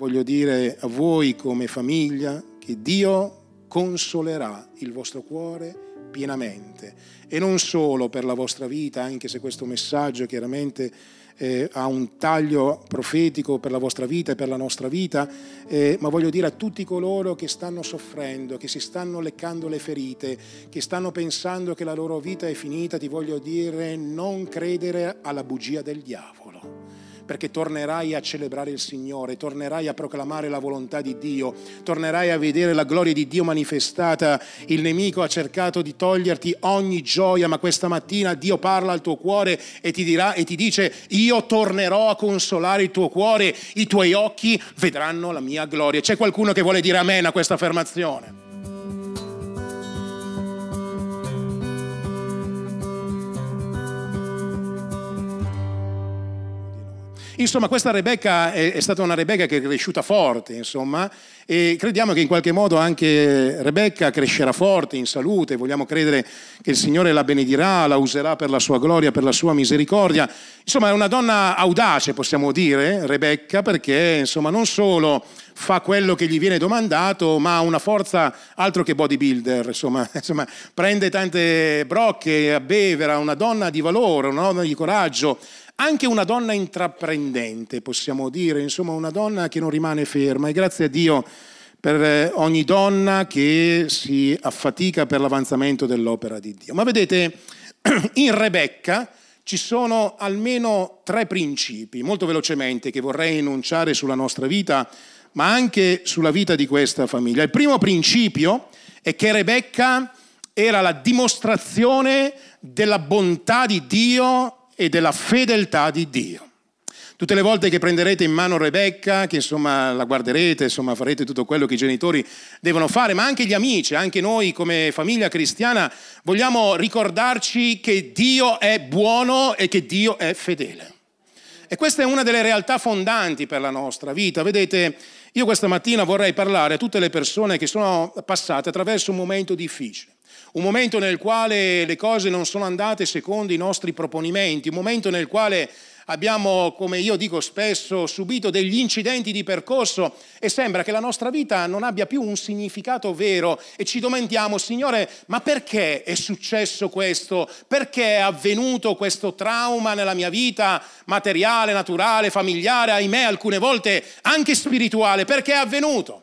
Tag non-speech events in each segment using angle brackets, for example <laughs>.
voglio dire a voi come famiglia che Dio consolerà il vostro cuore pienamente. E non solo per la vostra vita, anche se questo messaggio chiaramente eh, ha un taglio profetico per la vostra vita e per la nostra vita, eh, ma voglio dire a tutti coloro che stanno soffrendo, che si stanno leccando le ferite, che stanno pensando che la loro vita è finita, ti voglio dire non credere alla bugia del diavolo perché tornerai a celebrare il Signore, tornerai a proclamare la volontà di Dio, tornerai a vedere la gloria di Dio manifestata. Il nemico ha cercato di toglierti ogni gioia, ma questa mattina Dio parla al tuo cuore e ti dirà e ti dice io tornerò a consolare il tuo cuore, i tuoi occhi vedranno la mia gloria. C'è qualcuno che vuole dire amen a questa affermazione? Insomma, questa Rebecca è, è, stata una Rebecca che è cresciuta forte, insomma, e crediamo che in qualche modo anche Rebecca crescerà forte in salute, vogliamo credere che il Signore la benedirà, la userà per la sua gloria, per la sua misericordia. Insomma, è una donna audace, possiamo dire, Rebecca, perché insomma, non solo fa quello che gli viene domandato, ma ha una forza altro che bodybuilder, insomma, <laughs> insomma prende tante brocche, abbevera, una donna di valore, una donna di coraggio, anche una donna intraprendente, possiamo dire, insomma una donna che non rimane ferma e grazie a Dio per eh, ogni donna che si affatica per l'avanzamento dell'opera di Dio. Ma vedete, <clears throat> in Rebecca ci sono almeno tre principi, molto velocemente, che vorrei enunciare sulla nostra vita, ma anche sulla vita di questa famiglia. Il primo principio è che Rebecca era la dimostrazione della bontà di Dio e della fedeltà di Dio. Tutte le volte che prenderete in mano Rebecca, che insomma la guarderete, insomma farete tutto quello che i genitori devono fare, ma anche gli amici, anche noi come famiglia cristiana vogliamo ricordarci che Dio è buono e che Dio è fedele. E questa è una delle realtà fondanti per la nostra vita. Vedete, io questa mattina vorrei parlare a tutte le persone che sono passate attraverso un momento difficile un momento nel quale le cose non sono andate secondo i nostri proponimenti, un momento nel quale abbiamo, come io dico spesso, subito degli incidenti di percorso e sembra che la nostra vita non abbia più un significato vero e ci domandiamo, Signore, ma perché è successo questo? Perché è avvenuto questo trauma nella mia vita materiale, naturale, familiare, ahimè, alcune volte anche spirituale? Perché è avvenuto?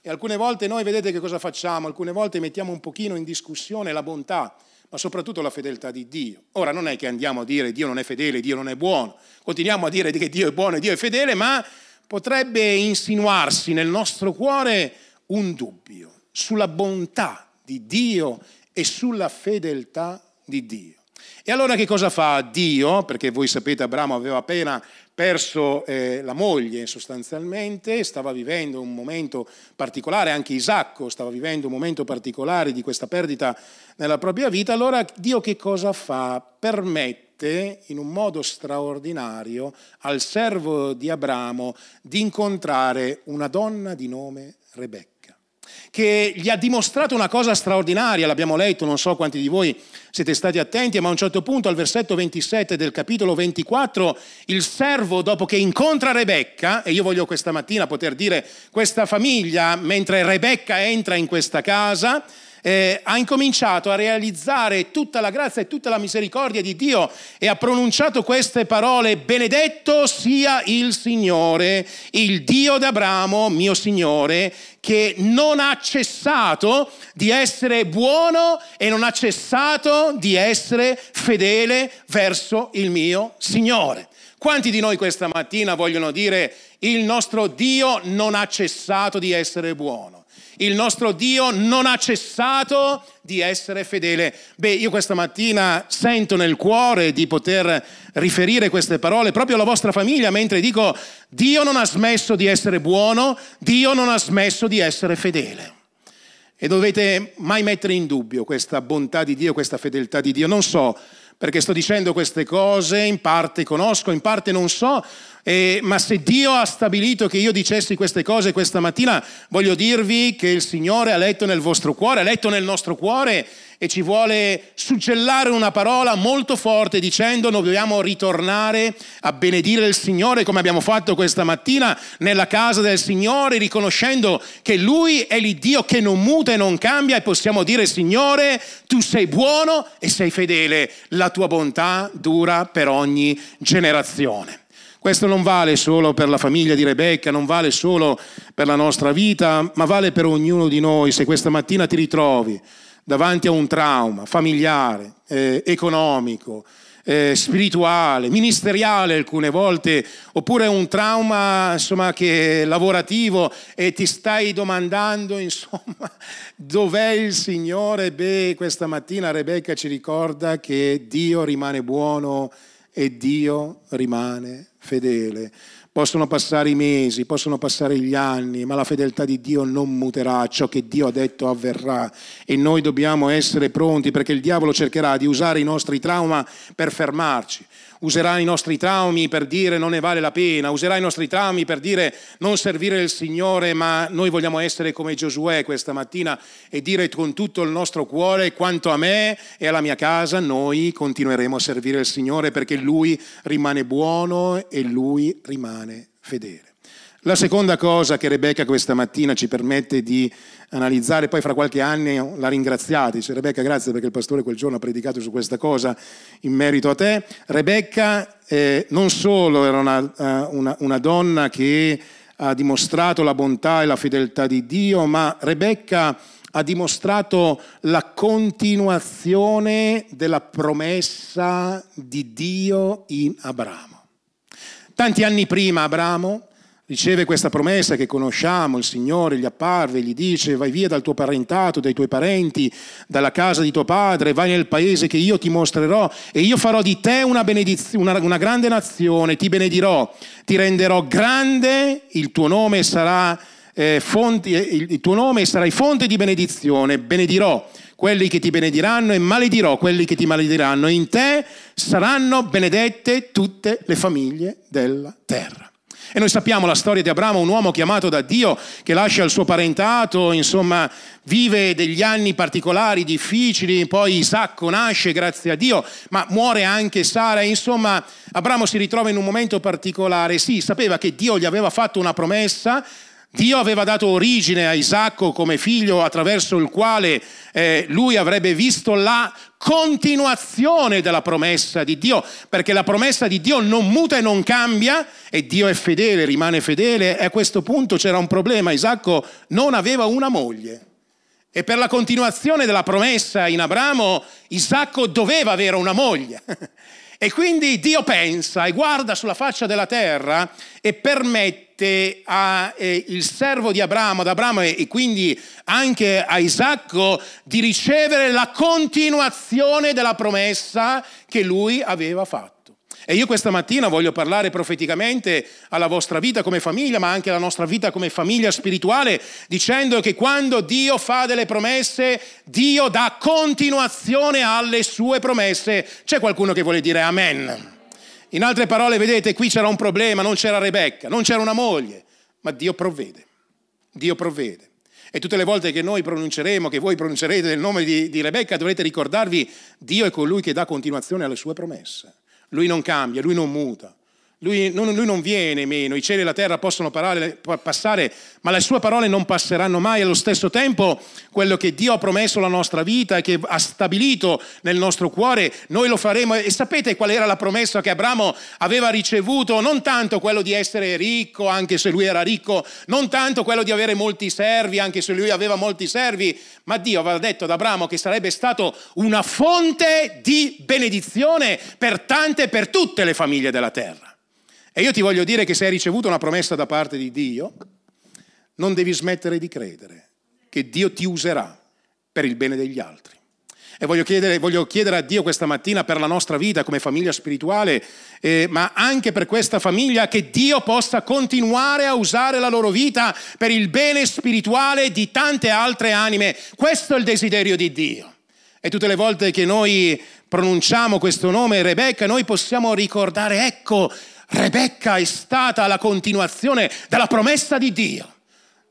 E alcune volte noi vedete che cosa facciamo? Alcune volte mettiamo un pochino in discussione la bontà, ma soprattutto la fedeltà di Dio. Ora non è che andiamo a dire Dio non è fedele, Dio non è buono, continuiamo a dire che Dio è buono e Dio è fedele, ma potrebbe insinuarsi nel nostro cuore un dubbio sulla bontà di Dio e sulla fedeltà di Dio. E allora che cosa fa Dio? Perché voi sapete Abramo aveva appena perso eh, la moglie sostanzialmente, stava vivendo un momento particolare, anche Isacco stava vivendo un momento particolare di questa perdita nella propria vita, allora Dio che cosa fa? Permette in un modo straordinario al servo di Abramo di incontrare una donna di nome Rebecca che gli ha dimostrato una cosa straordinaria, l'abbiamo letto, non so quanti di voi siete stati attenti, ma a un certo punto al versetto 27 del capitolo 24 il servo dopo che incontra Rebecca, e io voglio questa mattina poter dire questa famiglia, mentre Rebecca entra in questa casa, eh, ha incominciato a realizzare tutta la grazia e tutta la misericordia di Dio e ha pronunciato queste parole, benedetto sia il Signore, il Dio d'Abramo, mio Signore, che non ha cessato di essere buono e non ha cessato di essere fedele verso il mio Signore. Quanti di noi questa mattina vogliono dire il nostro Dio non ha cessato di essere buono? Il nostro Dio non ha cessato di essere fedele. Beh, io questa mattina sento nel cuore di poter riferire queste parole proprio alla vostra famiglia mentre dico Dio non ha smesso di essere buono, Dio non ha smesso di essere fedele. E dovete mai mettere in dubbio questa bontà di Dio, questa fedeltà di Dio. Non so perché sto dicendo queste cose, in parte conosco, in parte non so, eh, ma se Dio ha stabilito che io dicessi queste cose questa mattina, voglio dirvi che il Signore ha letto nel vostro cuore, ha letto nel nostro cuore e ci vuole suggellare una parola molto forte dicendo noi dobbiamo ritornare a benedire il Signore come abbiamo fatto questa mattina nella casa del Signore, riconoscendo che Lui è l'Iddio che non muta e non cambia e possiamo dire Signore, tu sei buono e sei fedele, la tua bontà dura per ogni generazione. Questo non vale solo per la famiglia di Rebecca, non vale solo per la nostra vita, ma vale per ognuno di noi. Se questa mattina ti ritrovi davanti a un trauma familiare, eh, economico, eh, spirituale, ministeriale alcune volte, oppure un trauma insomma, che lavorativo e ti stai domandando <laughs> insomma dov'è il Signore? Beh, questa mattina Rebecca ci ricorda che Dio rimane buono e Dio rimane fedele. Possono passare i mesi, possono passare gli anni, ma la fedeltà di Dio non muterà, ciò che Dio ha detto avverrà. E noi dobbiamo essere pronti perché il diavolo cercherà di usare i nostri trauma per fermarci userà i nostri traumi per dire non ne vale la pena, userà i nostri traumi per dire non servire il Signore, ma noi vogliamo essere come Giosuè questa mattina e dire con tutto il nostro cuore quanto a me e alla mia casa noi continueremo a servire il Signore perché Lui rimane buono e Lui rimane fedele. La seconda cosa che Rebecca questa mattina ci permette di analizzare, poi fra qualche anno la ringraziate, dice Rebecca grazie perché il pastore quel giorno ha predicato su questa cosa in merito a te. Rebecca eh, non solo era una, uh, una, una donna che ha dimostrato la bontà e la fedeltà di Dio, ma Rebecca ha dimostrato la continuazione della promessa di Dio in Abramo. Tanti anni prima Abramo riceve questa promessa che conosciamo, il Signore gli apparve, gli dice vai via dal tuo parentato, dai tuoi parenti, dalla casa di tuo padre, vai nel paese che io ti mostrerò e io farò di te una, una, una grande nazione, ti benedirò, ti renderò grande, il tuo nome sarà... Eh, fonti, il, il tuo nome sarai fonte di benedizione, benedirò quelli che ti benediranno e maledirò quelli che ti malediranno. In te saranno benedette tutte le famiglie della terra. E noi sappiamo la storia di Abramo, un uomo chiamato da Dio che lascia il suo parentato, insomma, vive degli anni particolari, difficili, poi Isacco nasce grazie a Dio, ma muore anche Sara, insomma, Abramo si ritrova in un momento particolare. Sì, sapeva che Dio gli aveva fatto una promessa, Dio aveva dato origine a Isacco come figlio attraverso il quale eh, lui avrebbe visto la continuazione della promessa di Dio, perché la promessa di Dio non muta e non cambia e Dio è fedele, rimane fedele e a questo punto c'era un problema, Isacco non aveva una moglie. E per la continuazione della promessa in Abramo, Isacco doveva avere una moglie. <laughs> E quindi Dio pensa e guarda sulla faccia della terra e permette al eh, servo di Abramo, ad Abramo e quindi anche a Isacco di ricevere la continuazione della promessa che lui aveva fatto. E io questa mattina voglio parlare profeticamente alla vostra vita come famiglia, ma anche alla nostra vita come famiglia spirituale, dicendo che quando Dio fa delle promesse, Dio dà continuazione alle sue promesse. C'è qualcuno che vuole dire amen? In altre parole, vedete, qui c'era un problema, non c'era Rebecca, non c'era una moglie, ma Dio provvede. Dio provvede. E tutte le volte che noi pronunceremo, che voi pronuncerete il nome di, di Rebecca, dovrete ricordarvi, Dio è colui che dà continuazione alle sue promesse. Lui non cambia, lui non muta. Lui non, lui non, viene meno, i cieli e la terra possono parare, passare, ma le sue parole non passeranno mai. Allo stesso tempo, quello che Dio ha promesso alla nostra vita e che ha stabilito nel nostro cuore, noi lo faremo. E sapete qual era la promessa che Abramo aveva ricevuto? Non tanto quello di essere ricco, anche se lui era ricco, non tanto quello di avere molti servi, anche se lui aveva molti servi, ma Dio aveva detto ad Abramo che sarebbe stato una fonte di benedizione per tante per tutte le famiglie della terra. E io ti voglio dire che se hai ricevuto una promessa da parte di Dio, non devi smettere di credere che Dio ti userà per il bene degli altri. E voglio chiedere, voglio chiedere, a Dio questa mattina per la nostra vita come famiglia spirituale, eh, ma anche per questa famiglia, che Dio possa continuare a usare la loro vita per il bene spirituale di tante altre anime. Questo è il desiderio di Dio. E tutte le volte che noi pronunciamo questo nome, Rebecca, noi possiamo ricordare, ecco, Rebecca è stata la continuazione della promessa di Dio,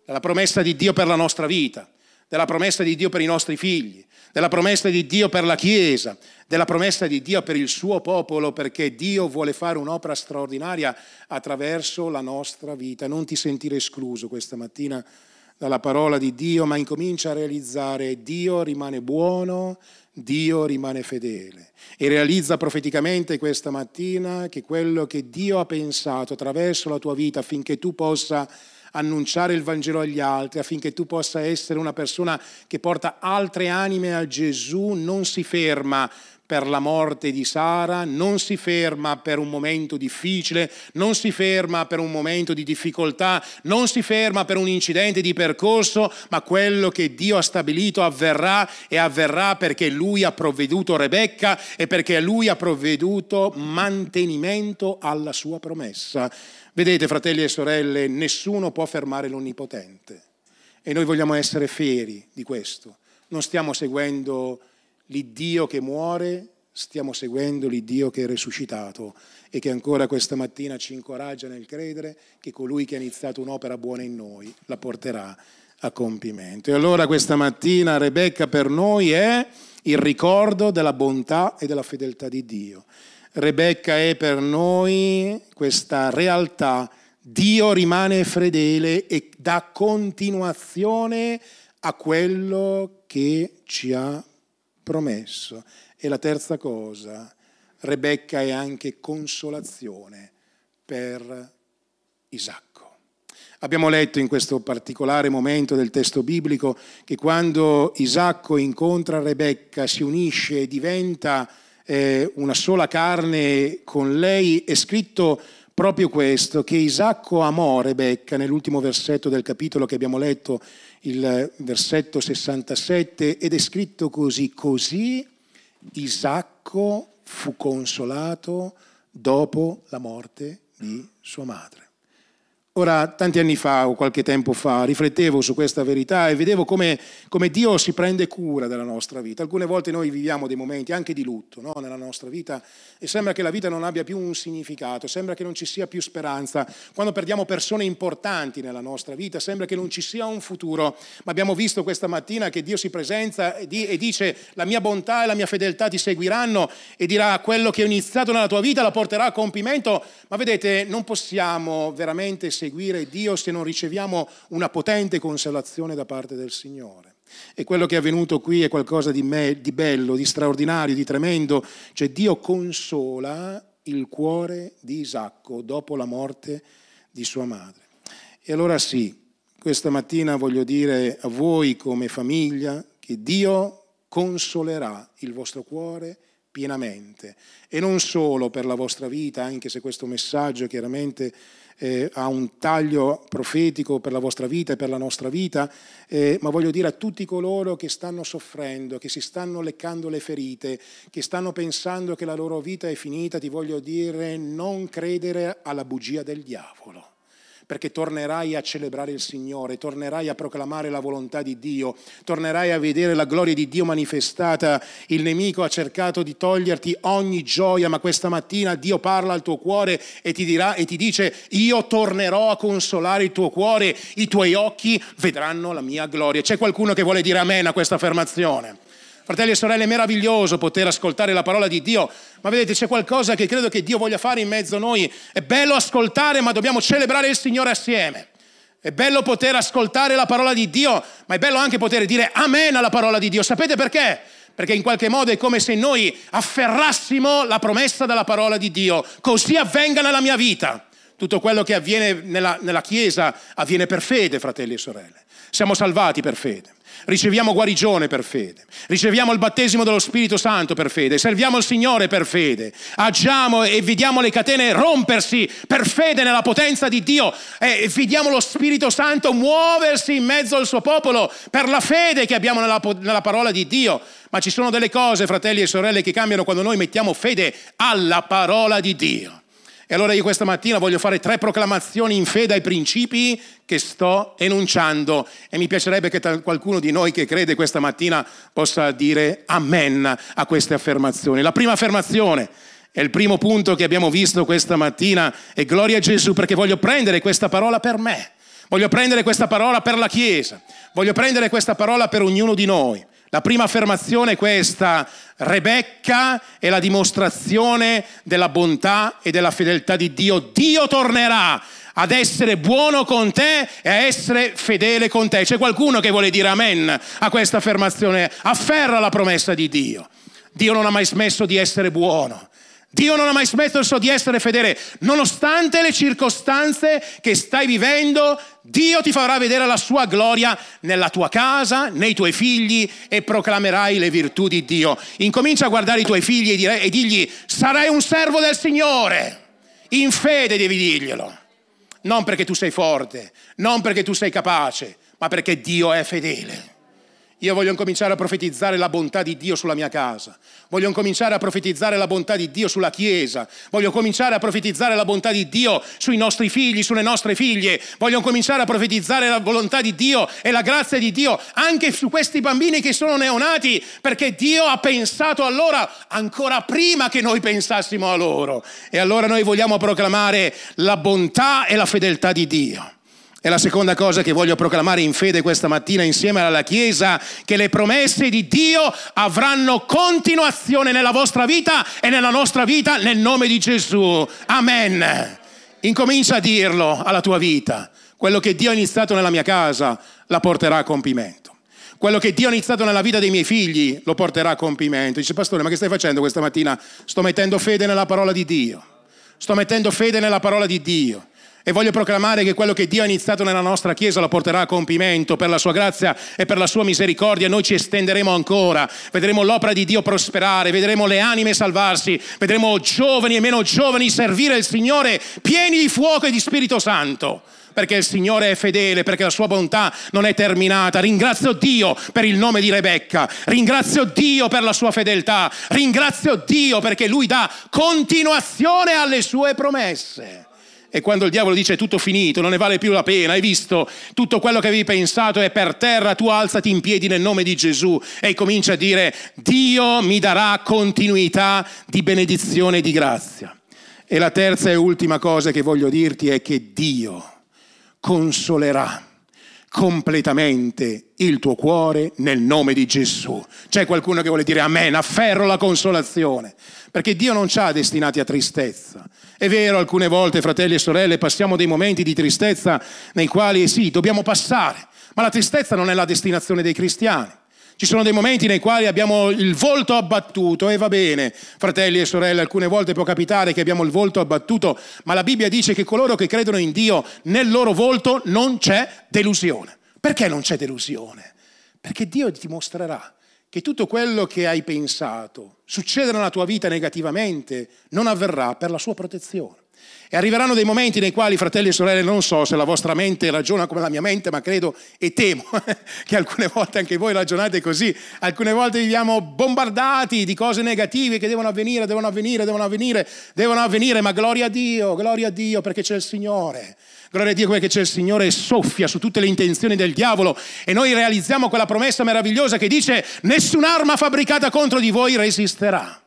della promessa di Dio per la nostra vita, della promessa di Dio per i nostri figli, della promessa di Dio per la Chiesa, della promessa di Dio per il suo popolo, perché Dio vuole fare un'opera straordinaria attraverso la nostra vita. Non ti sentire escluso questa mattina dalla parola di Dio, ma incomincia a realizzare Dio rimane buono, Dio rimane fedele. E realizza profeticamente questa mattina che quello che Dio ha pensato attraverso la tua vita affinché tu possa annunciare il Vangelo agli altri, affinché tu possa essere una persona che porta altre anime a Gesù, non si ferma per la morte di Sara, non si ferma per un momento difficile, non si ferma per un momento di difficoltà, non si ferma per un incidente di percorso, ma quello che Dio ha stabilito avverrà e avverrà perché Lui ha provveduto Rebecca e perché Lui ha provveduto mantenimento alla sua promessa. Vedete, fratelli e sorelle, nessuno può fermare l'Onnipotente e noi vogliamo essere fieri di questo. Non stiamo seguendo l'Iddio che muore, stiamo seguendo l'Iddio che è risuscitato e che ancora questa mattina ci incoraggia nel credere che colui che ha iniziato un'opera buona in noi la porterà a compimento. E allora questa mattina Rebecca per noi è il ricordo della bontà e della fedeltà di Dio. Rebecca è per noi questa realtà. Dio rimane fedele e dà continuazione a quello che ci ha promesso. E la terza cosa, Rebecca è anche consolazione per Isacco. Abbiamo letto in questo particolare momento del testo biblico che quando Isacco incontra Rebecca, si unisce e diventa eh, una sola carne con lei, è scritto proprio questo, che Isacco amò Rebecca nell'ultimo versetto del capitolo che abbiamo letto il versetto 67 ed è scritto così, così Isacco fu consolato dopo la morte di sua madre. Ora, tanti anni fa o qualche tempo fa, riflettevo su questa verità e vedevo come, come, Dio si prende cura della nostra vita. Alcune volte noi viviamo dei momenti anche di lutto no? nella nostra vita e sembra che la vita non abbia più un significato, sembra che non ci sia più speranza. Quando perdiamo persone importanti nella nostra vita, sembra che non ci sia un futuro. Ma abbiamo visto questa mattina che Dio si presenta e, di, dice la mia bontà e la mia fedeltà ti seguiranno e dirà quello che ho iniziato nella tua vita la porterà a compimento. Ma vedete, non possiamo veramente seguire seguire Dio se non riceviamo una potente consolazione da parte del Signore. E quello che è avvenuto qui è qualcosa di, me, di bello, di straordinario, di tremendo. Cioè Dio consola il cuore di Isacco dopo la morte di sua madre. E allora sì, questa mattina voglio dire a voi come famiglia che Dio consolerà il vostro cuore pienamente e non solo per la vostra vita, anche se questo messaggio chiaramente eh, ha un taglio profetico per la vostra vita e per la nostra vita, eh, ma voglio dire a tutti coloro che stanno soffrendo, che si stanno leccando le ferite, che stanno pensando che la loro vita è finita, ti voglio dire non credere alla bugia del diavolo perché tornerai a celebrare il Signore, tornerai a proclamare la volontà di Dio, tornerai a vedere la gloria di Dio manifestata. Il nemico ha cercato di toglierti ogni gioia, ma questa mattina Dio parla al tuo cuore e ti dirà e ti dice io tornerò a consolare il tuo cuore, i tuoi occhi vedranno la mia gloria. C'è qualcuno che vuole dire amen a questa affermazione? Fratelli e sorelle, è meraviglioso poter ascoltare la parola di Dio, ma vedete c'è qualcosa che credo che Dio voglia fare in mezzo a noi. È bello ascoltare, ma dobbiamo celebrare il Signore assieme. È bello poter ascoltare la parola di Dio, ma è bello anche poter dire amen alla parola di Dio. Sapete perché? Perché in qualche modo è come se noi afferrassimo la promessa della parola di Dio. Così avvenga nella mia vita. Tutto quello che avviene nella, nella Chiesa avviene per fede, fratelli e sorelle. Siamo salvati per fede riceviamo guarigione per fede, riceviamo il battesimo dello Spirito Santo per fede, serviamo il Signore per fede, agiamo e vediamo le catene rompersi per fede nella potenza di Dio e vediamo lo Spirito Santo muoversi in mezzo al suo popolo per la fede che abbiamo nella, nella parola di Dio. Ma ci sono delle cose, fratelli e sorelle, che cambiano quando noi mettiamo fede alla parola di Dio. E allora io questa mattina voglio fare tre proclamazioni in fede ai principi che sto enunciando e mi piacerebbe che qualcuno di noi che crede questa mattina possa dire amen a queste affermazioni. La prima affermazione è il primo punto che abbiamo visto questa mattina e gloria a Gesù perché voglio prendere questa parola per me. Voglio prendere questa parola per la Chiesa, voglio prendere questa parola per ognuno di noi. La prima affermazione è questa, Rebecca è la dimostrazione della bontà e della fedeltà di Dio. Dio tornerà ad essere buono con te e a essere fedele con te. C'è qualcuno che vuole dire amen a questa affermazione? Afferra la promessa di Dio. Dio non ha mai smesso di essere buono. Dio non ha mai smesso di essere fedele, nonostante le circostanze che stai vivendo, Dio ti farà vedere la sua gloria nella tua casa, nei tuoi figli e proclamerai le virtù di Dio. Incomincia a guardare i tuoi figli e, dire, e digli, sarai un servo del Signore. In fede devi dirglielo. Non perché tu sei forte, non perché tu sei capace, ma perché Dio è fedele. Io voglio incominciare a profetizzare la bontà di Dio sulla mia casa, voglio incominciare a profetizzare la bontà di Dio sulla Chiesa, voglio cominciare a profetizzare la bontà di Dio sui nostri figli, sulle nostre figlie, voglio cominciare a profetizzare la volontà di Dio e la grazia di Dio anche su questi bambini che sono neonati, perché Dio ha pensato a loro ancora prima che noi pensassimo a loro. E allora noi vogliamo proclamare la bontà e la fedeltà di Dio. E la seconda cosa che voglio proclamare in fede questa mattina insieme alla Chiesa, che le promesse di Dio avranno continuazione nella vostra vita e nella nostra vita nel nome di Gesù. Amen. Incomincia a dirlo alla tua vita. Quello che Dio ha iniziato nella mia casa la porterà a compimento. Quello che Dio ha iniziato nella vita dei miei figli lo porterà a compimento. Dice, pastore, ma che stai facendo questa mattina? Sto mettendo fede nella parola di Dio. Sto mettendo fede nella parola di Dio. E voglio proclamare che quello che Dio ha iniziato nella nostra Chiesa lo porterà a compimento per la sua grazia e per la sua misericordia. Noi ci estenderemo ancora, vedremo l'opera di Dio prosperare, vedremo le anime salvarsi, vedremo giovani e meno giovani servire il Signore pieni di fuoco e di Spirito Santo perché il Signore è fedele, perché la sua bontà non è terminata. Ringrazio Dio per il nome di Rebecca, ringrazio Dio per la sua fedeltà, ringrazio Dio perché Lui dà continuazione alle sue promesse. E quando il diavolo dice tutto finito, non ne vale più la pena, hai visto, tutto quello che avevi pensato è per terra, tu alzati in piedi nel nome di Gesù e comincia a dire Dio mi darà continuità di benedizione e di grazia. E la terza e ultima cosa che voglio dirti è che Dio consolerà completamente il tuo cuore nel nome di Gesù. C'è qualcuno che vuole dire amen, afferro la consolazione, perché Dio non ci ha destinati a tristezza. È vero, alcune volte, fratelli e sorelle, passiamo dei momenti di tristezza nei quali sì, dobbiamo passare, ma la tristezza non è la destinazione dei cristiani. Ci sono dei momenti nei quali abbiamo il volto abbattuto e va bene, fratelli e sorelle, alcune volte può capitare che abbiamo il volto abbattuto, ma la Bibbia dice che coloro che credono in Dio, nel loro volto non c'è delusione. Perché non c'è delusione? Perché Dio ti mostrerà che tutto quello che hai pensato succeda nella tua vita negativamente non avverrà per la sua protezione. E arriveranno dei momenti nei quali, fratelli e sorelle, non so se la vostra mente ragiona come la mia mente, ma credo e temo <laughs> che alcune volte anche voi ragionate così. Alcune volte viviamo bombardati di cose negative che devono avvenire, devono avvenire, devono avvenire, devono avvenire, ma gloria a Dio, gloria a Dio perché c'è il Signore. Gloria a Dio perché c'è il Signore e soffia su tutte le intenzioni del diavolo e noi realizziamo quella promessa meravigliosa che dice nessun'arma fabbricata contro di voi resisterà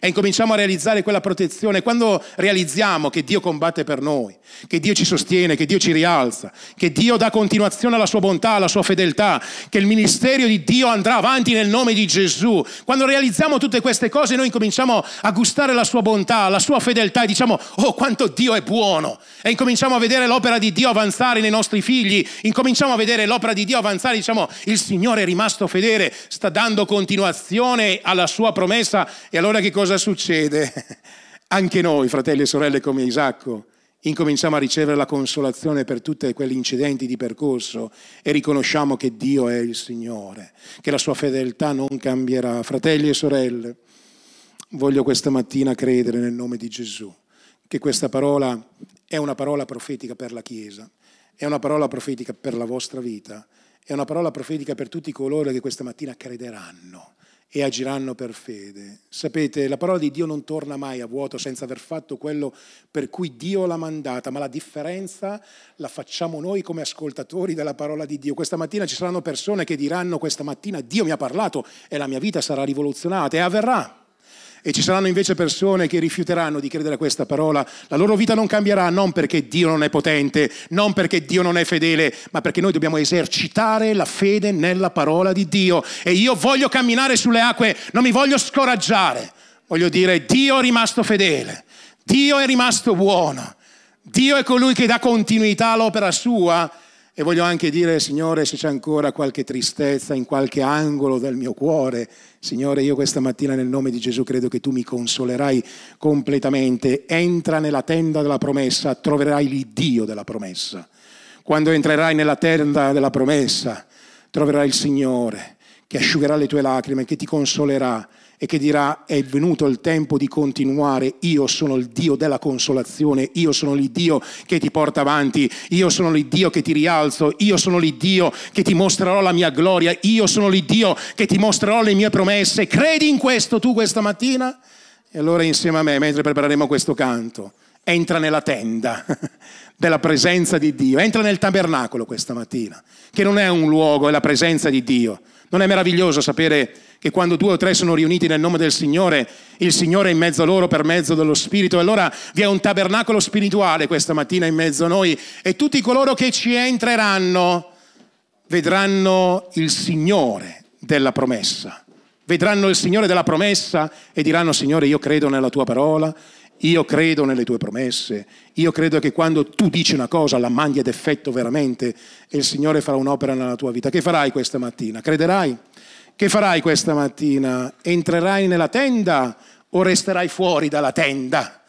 e incominciamo a realizzare quella protezione, quando realizziamo che Dio combatte per noi, che Dio ci sostiene, che Dio ci rialza, che Dio dà continuazione alla sua bontà, alla sua fedeltà, che il ministero di Dio andrà avanti nel nome di Gesù, quando realizziamo tutte queste cose noi incominciamo a gustare la sua bontà, la sua fedeltà e diciamo oh quanto Dio è buono! E incominciamo a vedere l'opera di Dio avanzare nei nostri figli, incominciamo a vedere l'opera di Dio avanzare, diciamo il Signore è rimasto fedele, sta dando continuazione alla sua promessa. E allora che cosa cosa succede? <laughs> Anche noi, fratelli e sorelle come Isacco, incominciamo a ricevere la consolazione per tutti quegli incidenti di percorso e riconosciamo che Dio è il Signore, che la sua fedeltà non cambierà. Fratelli e sorelle, voglio questa mattina credere nel nome di Gesù, che questa parola è una parola profetica per la Chiesa, è una parola profetica per la vostra vita, è una parola profetica per tutti coloro che questa mattina crederanno e agiranno per fede. Sapete, la parola di Dio non torna mai a vuoto senza aver fatto quello per cui Dio l'ha mandata, ma la differenza la facciamo noi come ascoltatori della parola di Dio. Questa mattina ci saranno persone che diranno questa mattina Dio mi ha parlato e la mia vita sarà rivoluzionata e avverrà. E ci saranno invece persone che rifiuteranno di credere a questa parola, la loro vita non cambierà non perché Dio non è potente, non perché Dio non è fedele, ma perché noi dobbiamo esercitare la fede nella parola di Dio. E io voglio camminare sulle acque, non mi voglio scoraggiare, voglio dire Dio è rimasto fedele, Dio è rimasto buono, Dio è colui che dà continuità all'opera sua e voglio anche dire, Signore, se c'è ancora qualche tristezza in qualche angolo del mio cuore, Signore, io questa mattina nel nome di Gesù credo che tu mi consolerai completamente. Entra nella tenda della promessa, troverai l'Iddio della promessa. Quando entrerai nella tenda della promessa, troverai il Signore che asciugherà le tue lacrime, che ti consolerà e che dirà è venuto il tempo di continuare, io sono il Dio della consolazione, io sono il Dio che ti porta avanti, io sono il Dio che ti rialzo, io sono il Dio che ti mostrerò la mia gloria, io sono il Dio che ti mostrerò le mie promesse. Credi in questo tu questa mattina? E allora insieme a me, mentre prepareremo questo canto, entra nella tenda <laughs> della presenza di Dio, entra nel tabernacolo questa mattina, che non è un luogo, è la presenza di Dio. Non è meraviglioso sapere che quando due o tre sono riuniti nel nome del Signore, il Signore è in mezzo a loro per mezzo dello Spirito. Allora vi è un tabernacolo spirituale questa mattina in mezzo a noi e tutti coloro che ci entreranno vedranno il Signore della promessa. Vedranno il Signore della promessa e diranno Signore io credo nella tua parola, io credo nelle tue promesse, io credo che quando tu dici una cosa la mandi ad effetto veramente e il Signore farà un'opera nella tua vita. Che farai questa mattina? Crederai? Che farai questa mattina? Entrerai nella tenda o resterai fuori dalla tenda?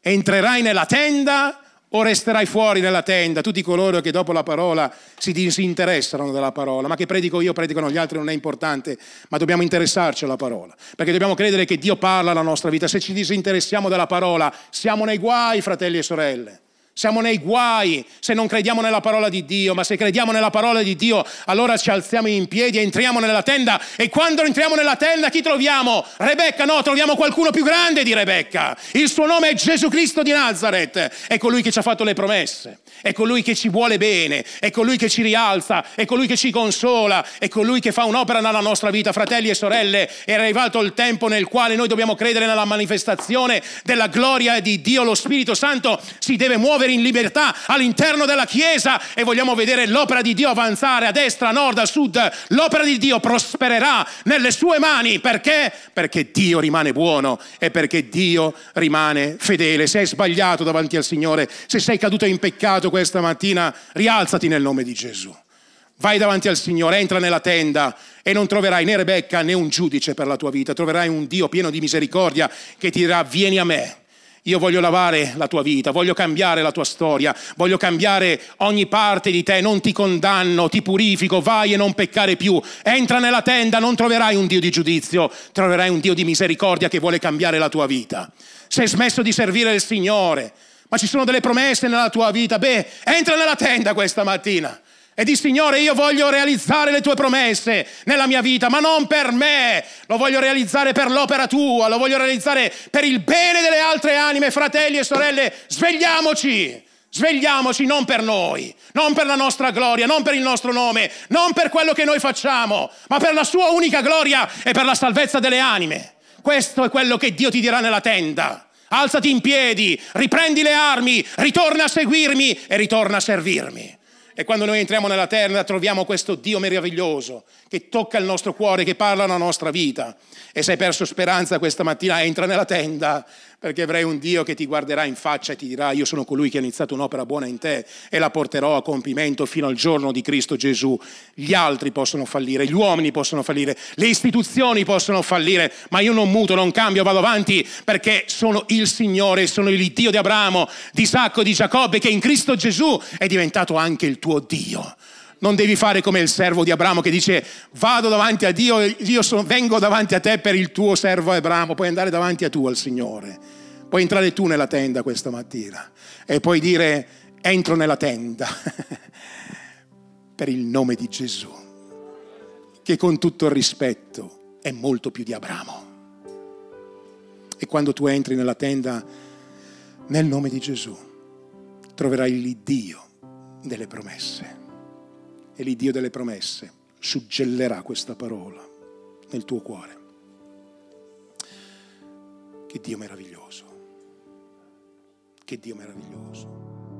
Entrerai nella tenda o resterai fuori dalla tenda? Tutti coloro che dopo la parola si disinteressano della parola, ma che predico io, predicano gli altri, non è importante, ma dobbiamo interessarci alla parola, perché dobbiamo credere che Dio parla alla nostra vita. Se ci disinteressiamo della parola, siamo nei guai, fratelli e sorelle. Siamo nei guai se non crediamo nella parola di Dio, ma se crediamo nella parola di Dio, allora ci alziamo in piedi entriamo nella tenda. E quando entriamo nella tenda, chi troviamo? Rebecca, no, troviamo qualcuno più grande di Rebecca. Il suo nome è Gesù Cristo di Nazareth. È colui che ci ha fatto le promesse, è colui che ci vuole bene, è colui che ci rialza, è colui che ci consola, è colui che fa un'opera nella nostra vita. Fratelli e sorelle, è arrivato il tempo nel quale noi dobbiamo credere nella manifestazione della gloria di Dio. Lo Spirito Santo si deve muovere muovere in libertà all'interno della Chiesa e vogliamo vedere l'opera di Dio avanzare a destra, a nord, a sud. L'opera di Dio prospererà nelle sue mani. Perché? Perché Dio rimane buono e perché Dio rimane fedele. Se hai sbagliato davanti al Signore, se sei caduto in peccato questa mattina, rialzati nel nome di Gesù. Vai davanti al Signore, entra nella tenda e non troverai né Rebecca né un giudice per la tua vita, troverai un Dio pieno di misericordia che ti dirà vieni a me io voglio lavare la tua vita, voglio cambiare la tua storia, voglio cambiare ogni parte di te, non ti condanno, ti purifico, vai e non peccare più. Entra nella tenda, non troverai un Dio di giudizio, troverai un Dio di misericordia che vuole cambiare la tua vita. Se hai smesso di servire il Signore, ma ci sono delle promesse nella tua vita, beh, entra nella tenda questa mattina e di Signore io voglio realizzare le tue promesse nella mia vita, ma non per me, lo voglio realizzare per l'opera tua, lo voglio realizzare per il bene delle altre anime, fratelli e sorelle, svegliamoci. Svegliamoci non per noi, non per la nostra gloria, non per il nostro nome, non per quello che noi facciamo, ma per la sua unica gloria e per la salvezza delle anime. Questo è quello che Dio ti dirà nella tenda. Alzati in piedi, riprendi le armi, ritorna a seguirmi e ritorna a servirmi. E quando noi entriamo nella terra troviamo questo Dio meraviglioso che tocca il nostro cuore, che parla la nostra vita. E se hai perso speranza questa mattina, entra nella tenda, perché avrai un Dio che ti guarderà in faccia e ti dirà io sono colui che ha iniziato un'opera buona in te e la porterò a compimento fino al giorno di Cristo Gesù. Gli altri possono fallire, gli uomini possono fallire, le istituzioni possono fallire, ma io non muto, non cambio, vado avanti perché sono il Signore, sono il Dio di Abramo, di Isacco, di Giacobbe, che in Cristo Gesù è diventato anche il tuo Dio. Non devi fare come il servo di Abramo che dice vado davanti a Dio, io sono, vengo davanti a te per il tuo servo Abramo, puoi andare davanti a tu al Signore. Puoi entrare tu nella tenda questa mattina e puoi dire entro nella tenda <laughs> per il nome di Gesù, che con tutto il rispetto è molto più di Abramo. E quando tu entri nella tenda nel nome di Gesù, troverai l'Iddio delle promesse. E l'Iddio delle promesse suggellerà questa parola nel tuo cuore. Dio meraviglioso. Che Dio meraviglioso.